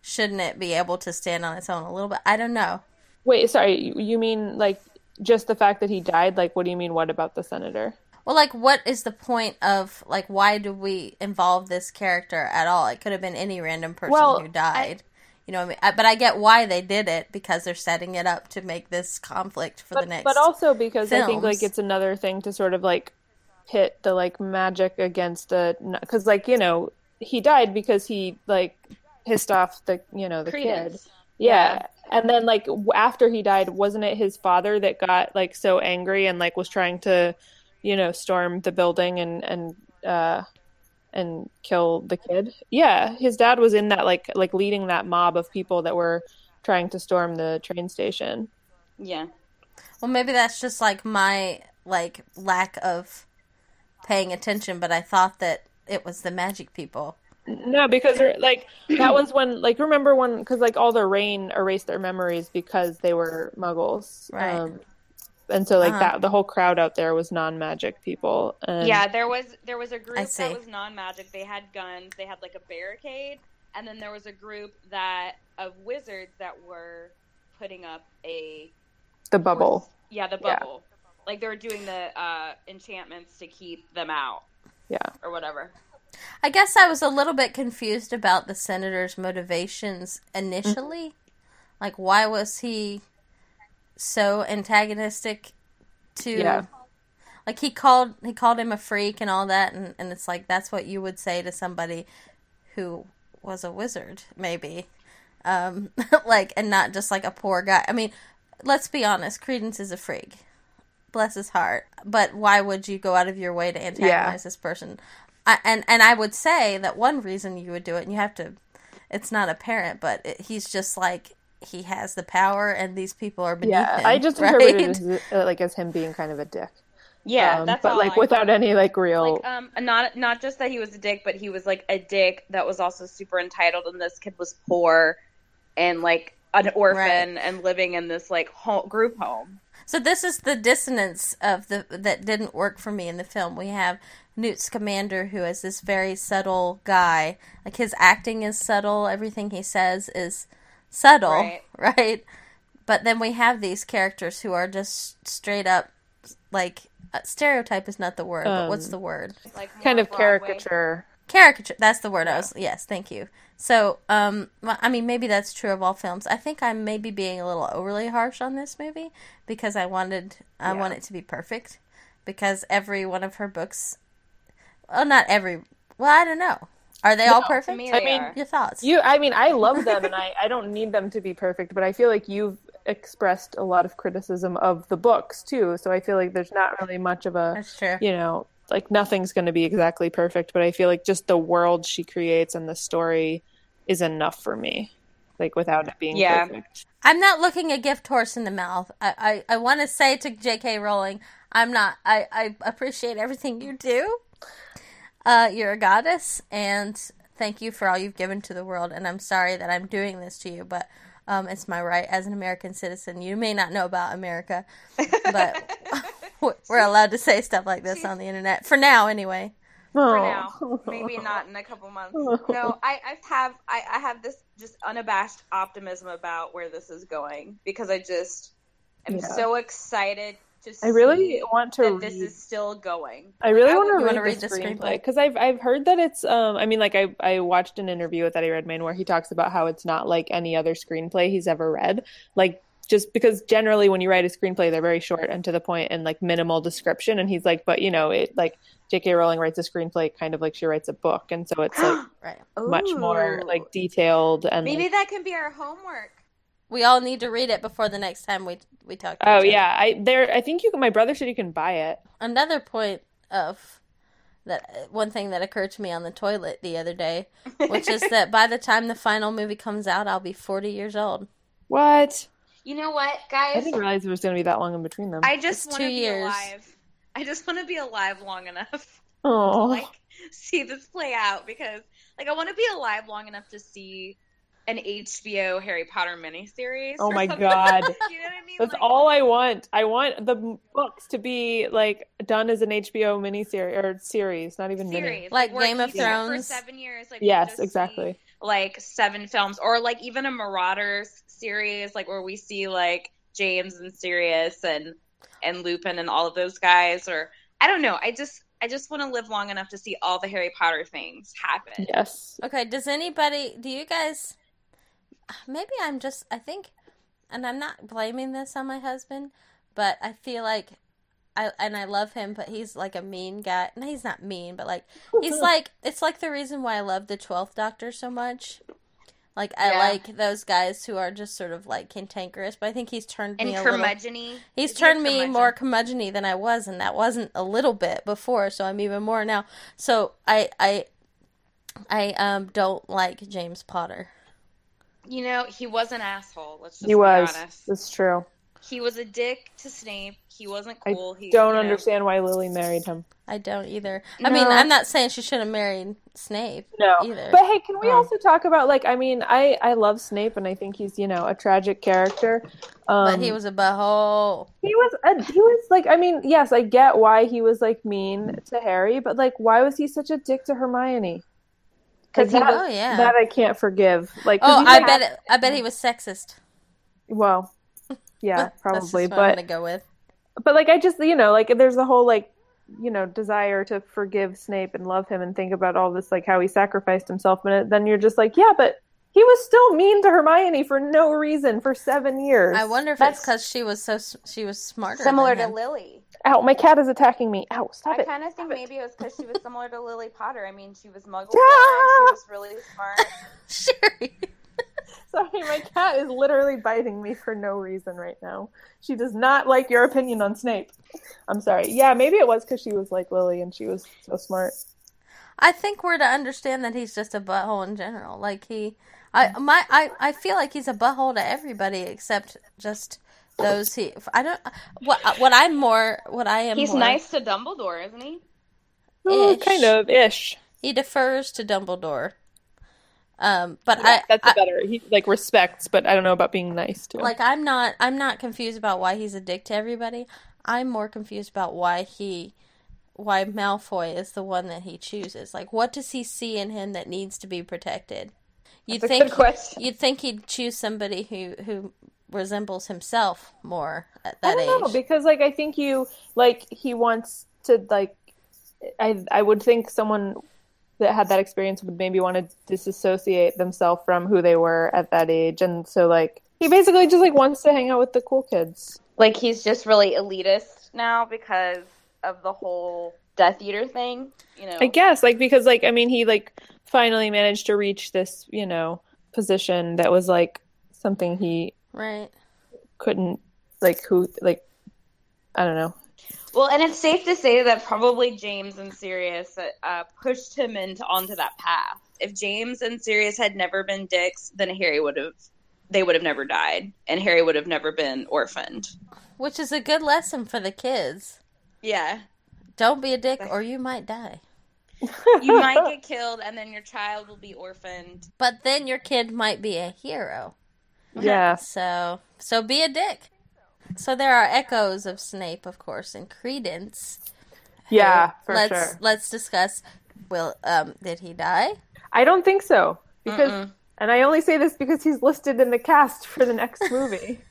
Shouldn't it be able to stand on its own a little bit? I don't know. Wait, sorry, you mean like just the fact that he died? Like, what do you mean? What about the senator? Well, like, what is the point of like why do we involve this character at all? It could have been any random person Well, who died. you know, what I mean, I, but I get why they did it because they're setting it up to make this conflict for the next. but also because I think like it's another thing to sort of like pit the like magic against the because like you know he died because he like pissed off the you know the kid Credence. yeah. and then like after he died wasn't it his father that got like so angry and like was trying to you know storm the building and and uh and kill the kid yeah his dad was in that like like leading that mob of people that were trying to storm the train station Yeah. well, maybe that's just like my like lack of paying attention. But I thought that it was the magic people. No, because like that was when like remember when because like all the rain erased their memories because they were muggles, Right. Um, and so like Uh-huh. that the whole crowd out there was non-magic people. And, Yeah, there was there was a group that was non-magic. They had guns. They had like a barricade, and then there was a group that of wizards that were putting up a the bubble. Yeah, the Yeah. bubble. Like they were doing the uh, enchantments to keep them out Yeah, or whatever. I guess I was a little bit confused about the senator's motivations initially. Like, why was he so antagonistic to? Yeah. Like he called he called him a freak and all that, and, and it's like that's what you would say to somebody who was a wizard, maybe, um, (laughs) like and not just like a poor guy. I mean, let's be honest, Credence is a freak. Bless his heart. But why would you go out of your way to antagonize this person? I, and and I would say that one reason you would do it, and you have to, it's not apparent, but it, he's just like he has the power, and these people are beneath yeah. him. I just right? (laughs) interpreted it as, uh, like as him being kind of a dick. Yeah, Um, that's but all like I- without any like real. like um not not just that he was a dick, but he was like a dick that was also super entitled, and this kid was poor and like an orphan and living in this like home, group home. So this is the dissonance of the that didn't work for me in the film. We have Newt Scamander, who is this very subtle guy. Like his acting is subtle, everything he says is subtle, Right. (laughs) right? But then we have these characters who are just straight up like uh, stereotype is not the word, but what's Um, the word? Like kind of Broadway. caricature caricature. That's the word I was. Yes, thank you. So, um, well, I mean, maybe that's true of all films. I think I'm maybe being a little overly harsh on this movie because I wanted, I Yeah. want it to be perfect. Because every one of her books, well, not every. Well, I don't know. Are they all No, to perfect? To me, I mean, are. Your thoughts? You, I mean, I love them, and I, I don't need them to be perfect, but I feel like you've expressed a lot of criticism of the books too. So I feel like there's not really much of a, That's true. you know, like nothing's going to be exactly perfect, but I feel like just the world she creates and the story is enough for me, like without it being Yeah. perfect. I'm not looking a gift horse in the mouth. I, I, I want to say to J.K. Rowling, I'm not. I, I appreciate everything you do. Uh, you're a goddess, and thank you for all you've given to the world. And I'm sorry that I'm doing this to you, but um, it's my right as an American citizen. You may not know about America, but (laughs) (laughs) (laughs) we're allowed to say stuff like this on the internet for now, anyway. for now. Maybe (laughs) not in a couple months. (laughs) No, I, I have I, I have this just unabashed optimism about where this is going because I just am Yeah. so excited to see I really want to that read. this is still going. I really I want to You read, wanna read the the screenplay screenplay? because I've I've heard that it's um I mean like I I watched an interview with Eddie Redmayne where he talks about how it's not like any other screenplay he's ever read like just because generally when you write a screenplay they're very short and to the point and like minimal description and he's like but you know it like J.K. Rowling writes a screenplay kind of like she writes a book and so it's like (gasps) Right. much more like detailed and maybe like, that can be our homework. We all need to read it before the next time we we talk. to oh each yeah I there I think you can my brother said you can buy it another point of that one thing that occurred to me on the toilet the other day, which is (laughs) that by the time the final movie comes out, I'll be 40 years old. what You know what, guys? I didn't realize it was going to be that long in between them I just want to two be years. alive. I just want to be alive long enough oh (laughs) like see this play out because like I want to be alive long enough to see an HBO Harry Potter miniseries. Oh my something. God. (laughs) you know what I mean? That's Like, all I want. I want the books to be like done as an HBO miniseries or series, not even mini. series Like Game of he's in it for Thrones. seven years. Like Yes, just see, exactly. Like seven films, or like even a Marauders series, like where we see like James and Sirius and and Lupin and all of those guys. Or I don't know. I just I just want to live long enough to see all the Harry Potter things happen. Yes. Okay, does anybody, do you guys, maybe I'm just, I think, and I'm not blaming this on my husband, but I feel like, I and I love him, but he's like a mean guy. No, he's not mean, but like, (laughs) he's like, it's like the reason why I love the 12th Doctor so much. Like, I Yeah. like those guys who are just sort of like cantankerous, but I think he's turned And me a little. curmudgeon He's turned me more curmudgeony than I was, and that wasn't a little bit before, so I'm even more now. So I I I um don't like James Potter. You know, he was an asshole. Let's just He be was. honest. That's true. He was a dick to Snape. He wasn't I cool. he, Don't you know, understand why Lily married him. I don't either. I mean, I'm not saying she should have married Snape. No. Either. But hey, can we Oh. also talk about like I mean, I I love Snape and I think he's, you know, a tragic character. Um But he was a butthole. He was a, he was like I mean, yes, I get why he was like mean to Harry, but like why was he such a dick to Hermione? Because he that, Oh yeah. that I can't forgive. Like oh, I bet it, I bet he was sexist. Well, yeah, (laughs) That's probably, just what I'm gonna go with. But like I just you know like there's the whole like you know desire to forgive Snape and love him and think about all this like how he sacrificed himself, but then you're just like yeah, but he was still mean to Hermione for no reason for seven years. I wonder if That's- because she was so she was smarter. similar than to him. Lily. Ow, my cat is attacking me. Ow, stop I it. I kind of think Stop it. maybe it was because she was (laughs) similar to Lily Potter. I mean, she was muggle. (laughs) Ah! She was really smart. (laughs) Cherie. Sorry, my cat is literally biting me for no reason right now. She does not like your opinion on Snape. I'm sorry. Yeah, maybe it was because she was like Lily and she was so smart. I think we're to understand that he's just a butthole in general. Like he, I my I, I feel like he's a butthole to everybody except just those he. I don't. What what I'm more what I am. He's more, nice to Dumbledore, isn't he? Oh, Ish. kind of ish. He defers to Dumbledore. Um, but I That's I- a better. He like respects, but I don't know about being nice to. him. like I'm not I'm not confused about why he's a dick to everybody. I'm more confused about why he why Malfoy is the one that he chooses. Like what does he see in him that needs to be protected? You'd That's a think good question. you'd think he'd choose somebody who who resembles himself more at I that don't know age. because like I think you like he wants to like I I would think someone that had that experience would maybe want to disassociate themselves from who they were at that age, and so like he basically just like wants to hang out with the cool kids. Like he's just really elitist now because of the whole Death Eater thing. You know, I guess like because like I mean he like finally managed to reach this you know position that was like something he Right. couldn't like who like I don't know. Well, and it's safe to say that probably James and Sirius uh, pushed him into onto that path. If James and Sirius had never been dicks, then Harry would have they would have never died, and Harry would have never been orphaned. Which is a good lesson for the kids. Yeah, Don't be a dick or you might die. you might (laughs) get killed, and then your child will be orphaned. But then your kid might be a hero. Yeah. So so be a dick. So there are echoes of Snape, of course, and Credence. Yeah, for let's sure. let's discuss. Will um did he die? I don't think so because, Mm-mm. and I only say this because he's listed in the cast for the next movie. (laughs)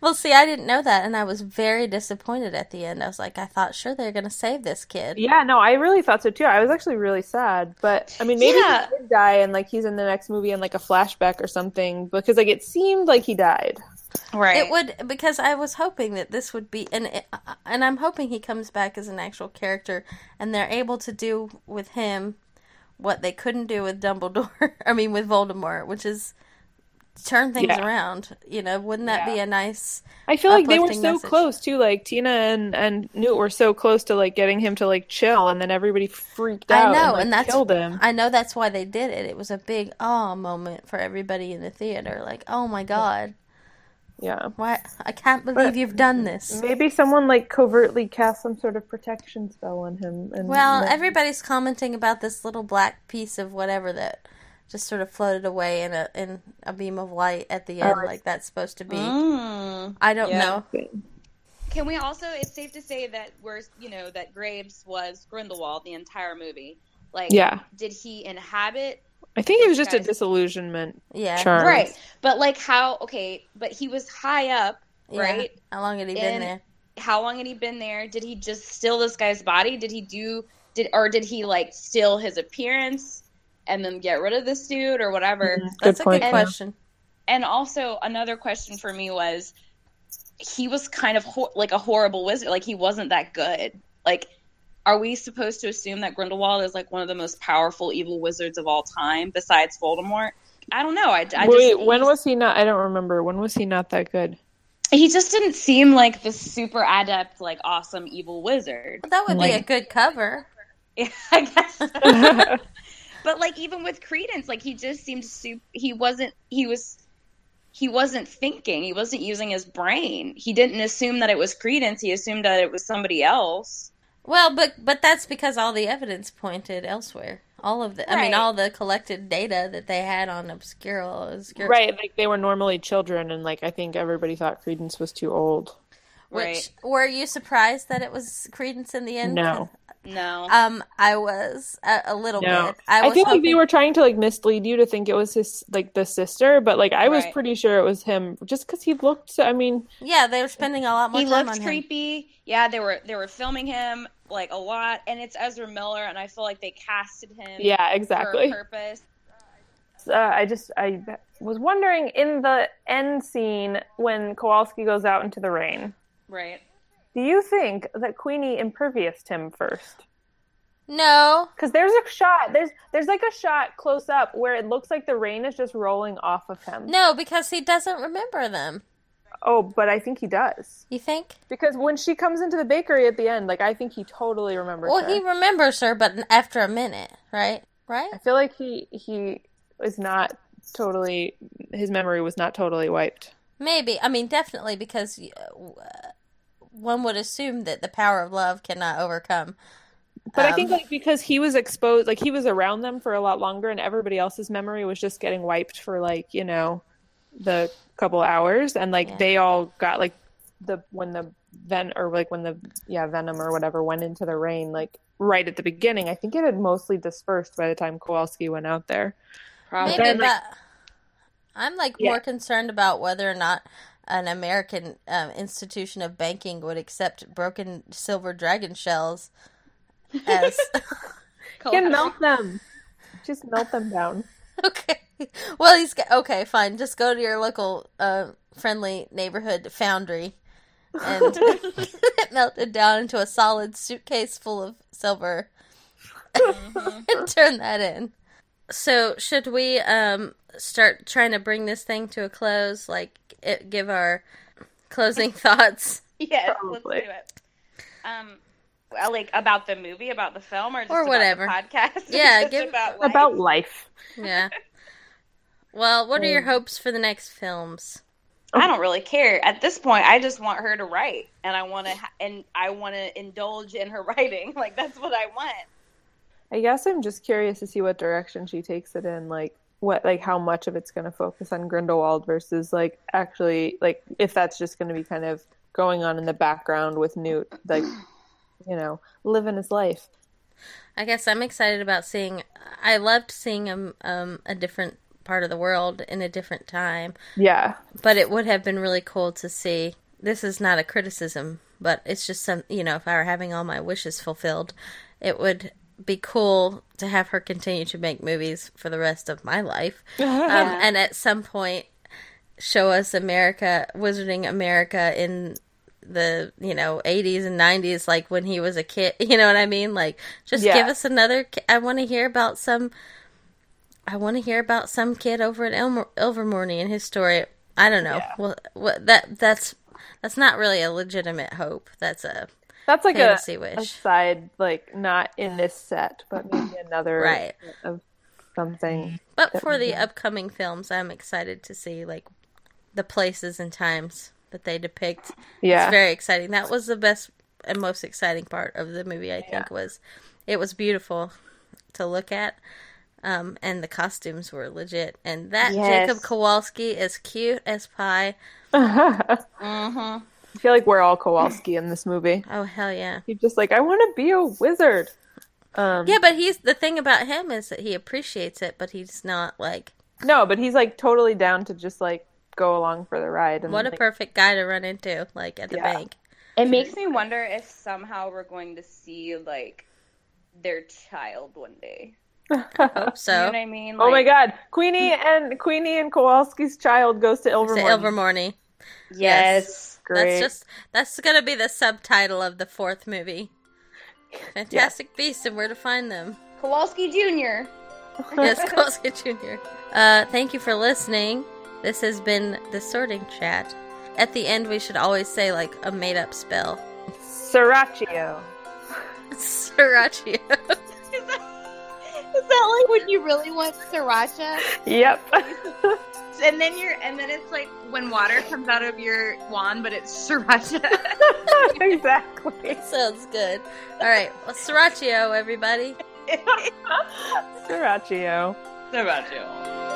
Well, see, I didn't know that, and I was very disappointed at the end. I was like, I thought sure they're gonna save this kid. yeah, no, I really thought so too. I was actually really sad, but I mean, maybe Yeah. he did die and like he's in the next movie in like a flashback or something because like it seemed like he died. Right. It would because I was hoping that this would be, and it, and I'm hoping he comes back as an actual character, and they're able to do with him what they couldn't do with Dumbledore. (laughs) I mean, with Voldemort, which is turn things Yeah. around. You know, wouldn't that be a nice? I feel like they were so message. close too. Like Tina and and Newt were so close to like getting him to like chill, and then everybody freaked out. I know, and, like, and that's killed him. I know that's why they did it. It was a big oh moment for everybody in the theater. Like, oh my god, yeah. Why I can't believe But- you've done this. Maybe someone like covertly cast some sort of protection spell on him. And Well, then- everybody's commenting about this little black piece of whatever that just sort of floated away in a in a beam of light at the end, I like that's supposed to be. Mm. I don't Yeah. know. Can we also? It's safe to say that we're you know that Graves was Grindelwald the entire movie. Like, Yeah. did he inhabit? I think it was just a disillusionment Yeah, charm. Right, but like how? Okay, but he was high up, yeah. right? How long had he been And- there? How long had he been there? Did he just steal this guy's body? Did he do? Did or did he like steal his appearance and then get rid of this dude or whatever? Mhm. That's a point. good question. And also another question for me was, he was kind of ho- like a horrible wizard. Like he wasn't that good. Like, are we supposed to assume that Grindelwald is like one of the most powerful evil wizards of all time besides Voldemort? I don't know. I, I Wait, just when was he not? I don't remember. When was he not that good? he just didn't seem like the super adept, like awesome evil wizard. That would be a good cover. Yeah, (laughs) I guess. (laughs) but like even with Credence, like he just seemed super. He wasn't. He was. He wasn't thinking. He wasn't using his brain. He didn't assume that it was Credence. He assumed that it was somebody else. Well, but but that's because all the evidence pointed elsewhere. All of the, I mean, all the collected data that they had on obscure, obscure right, like they were normally children, and like I think everybody thought Credence was too old. Which Right. were you surprised that it was Credence in the end? No. No. Um, I was a, a little No, bit. I, I, was feel like they were trying to like mislead you to think it was his like the sister, but like I was Right. pretty sure it was him, just because he looked. I mean, Yeah, they were spending a lot more he time looked on him. creepy. Yeah, they were they were filming him like a lot, and it's Ezra Miller, and I feel like they casted him yeah, for exactly. a purpose. uh, I just I was wondering in the end scene when Kowalski goes out into the rain. Right. Do you think that Queenie impervioused him first? No, Because there's a shot, there's there's like a shot close up where it looks like the rain is just rolling off of him. no, because he doesn't remember them. Oh, but I think he does. You think? Because when she comes into the bakery at the end, like I think he totally remembers Well, her. he remembers her, but after a minute, right? Right? I feel like he he is not totally his memory was not totally wiped. Maybe. I mean, definitely, because uh, one would assume that the power of love cannot overcome. But I Um, think like because he was exposed, like he was around them for a lot longer, and everybody else's memory was just getting wiped for like you know the couple hours, and like Yeah. they all got like the when the ven or like when the yeah venom or whatever went into the rain like right at the beginning. I think it had mostly dispersed by the time Kowalski went out there. Probably. Maybe, then, like- but I'm like Yeah. more concerned about whether or not an American um, institution of banking would accept broken silver dragon shells as (laughs) You can melt them. Just melt them down. (laughs) Okay. Well, he's got, okay. Fine. Just go to your local uh, friendly neighborhood foundry and (laughs) melt it down into a solid suitcase full of silver and turn that in. So, should we um, start trying to bring this thing to a close? Like, it, give our closing (laughs) thoughts, Yes, Probably. let's do it. Um, well, like about the movie, about the film, or just Or about whatever. the podcast. (laughs) Yeah, give- about life? About life. yeah. Well, what are your Um, hopes for the next films? I don't really care at this point. I just want her to write, and I want to, ha- and I want to indulge in her (laughs) writing. Like that's what I want. I guess I'm just curious to see what direction she takes it in. Like what, like how much of it's going to focus on Grindelwald versus like actually, like if that's just going to be kind of going on in the background with Newt, like (clears throat) you know, living his life. I guess I'm excited about seeing. I loved seeing um, um a different part of the world in a different time, Yeah, but it would have been really cool to see. This is not a criticism, but it's just some. You know, if I were having all my wishes fulfilled, it would be cool to have her continue to make movies for the rest of my life, (laughs) um, and at some point show us America, Wizarding America in the you know 80s and 90s like when he was a kid (laughs) you know what i mean? Like just Yeah. give us another i want to hear about some i want to hear about some kid over at Ilmer- ilvermorny and his story. I don't know. Yeah. well what that that's that's not really a legitimate hope. That's a that's like a, Fantasy a wish. side, like not in this set, but maybe another Right. of something. but for the upcoming films i'm excited to see like the places and times that they depict Yeah, It's very exciting. That was the best and most exciting part of the movie. I think was it was beautiful to look at, um, and the costumes were legit. And that Yes. Jacob Kowalski is cute as pie. (laughs) I feel like we're all Kowalski in this movie. Oh hell yeah! He's just like, I want to be a wizard. Um, Yeah, but he's the thing about him is that he appreciates it, but he's not like No, but he's like totally down to just like go along for the ride. And what a like, perfect guy to run into, like at the Yeah. bank. It makes me wonder if somehow we're going to see like their child one day. (laughs) I hope so. You know what I mean? oh my God, Queenie and Queenie and Kowalski's child goes to It's Ilvermorny. the Ilvermorny. Yes. Great. That's just that's gonna be the subtitle of the fourth movie. Fantastic Beasts and Where to Find Them. Kowalski Jr. yes, (laughs) Kowalski Jr. Uh, thank you for listening. This has been the Sorting Chat. At the end, we should always say like a made-up spell. Sriracha. (laughs) Sriracha. Is that like when you really want sriracha? Yep. (laughs) And then you're, and then it's like when water comes out of your wand, but it's sriracha. (laughs) exactly. Sounds good. All right, well, Sriracha, everybody. (laughs) Sriracha. sriracha.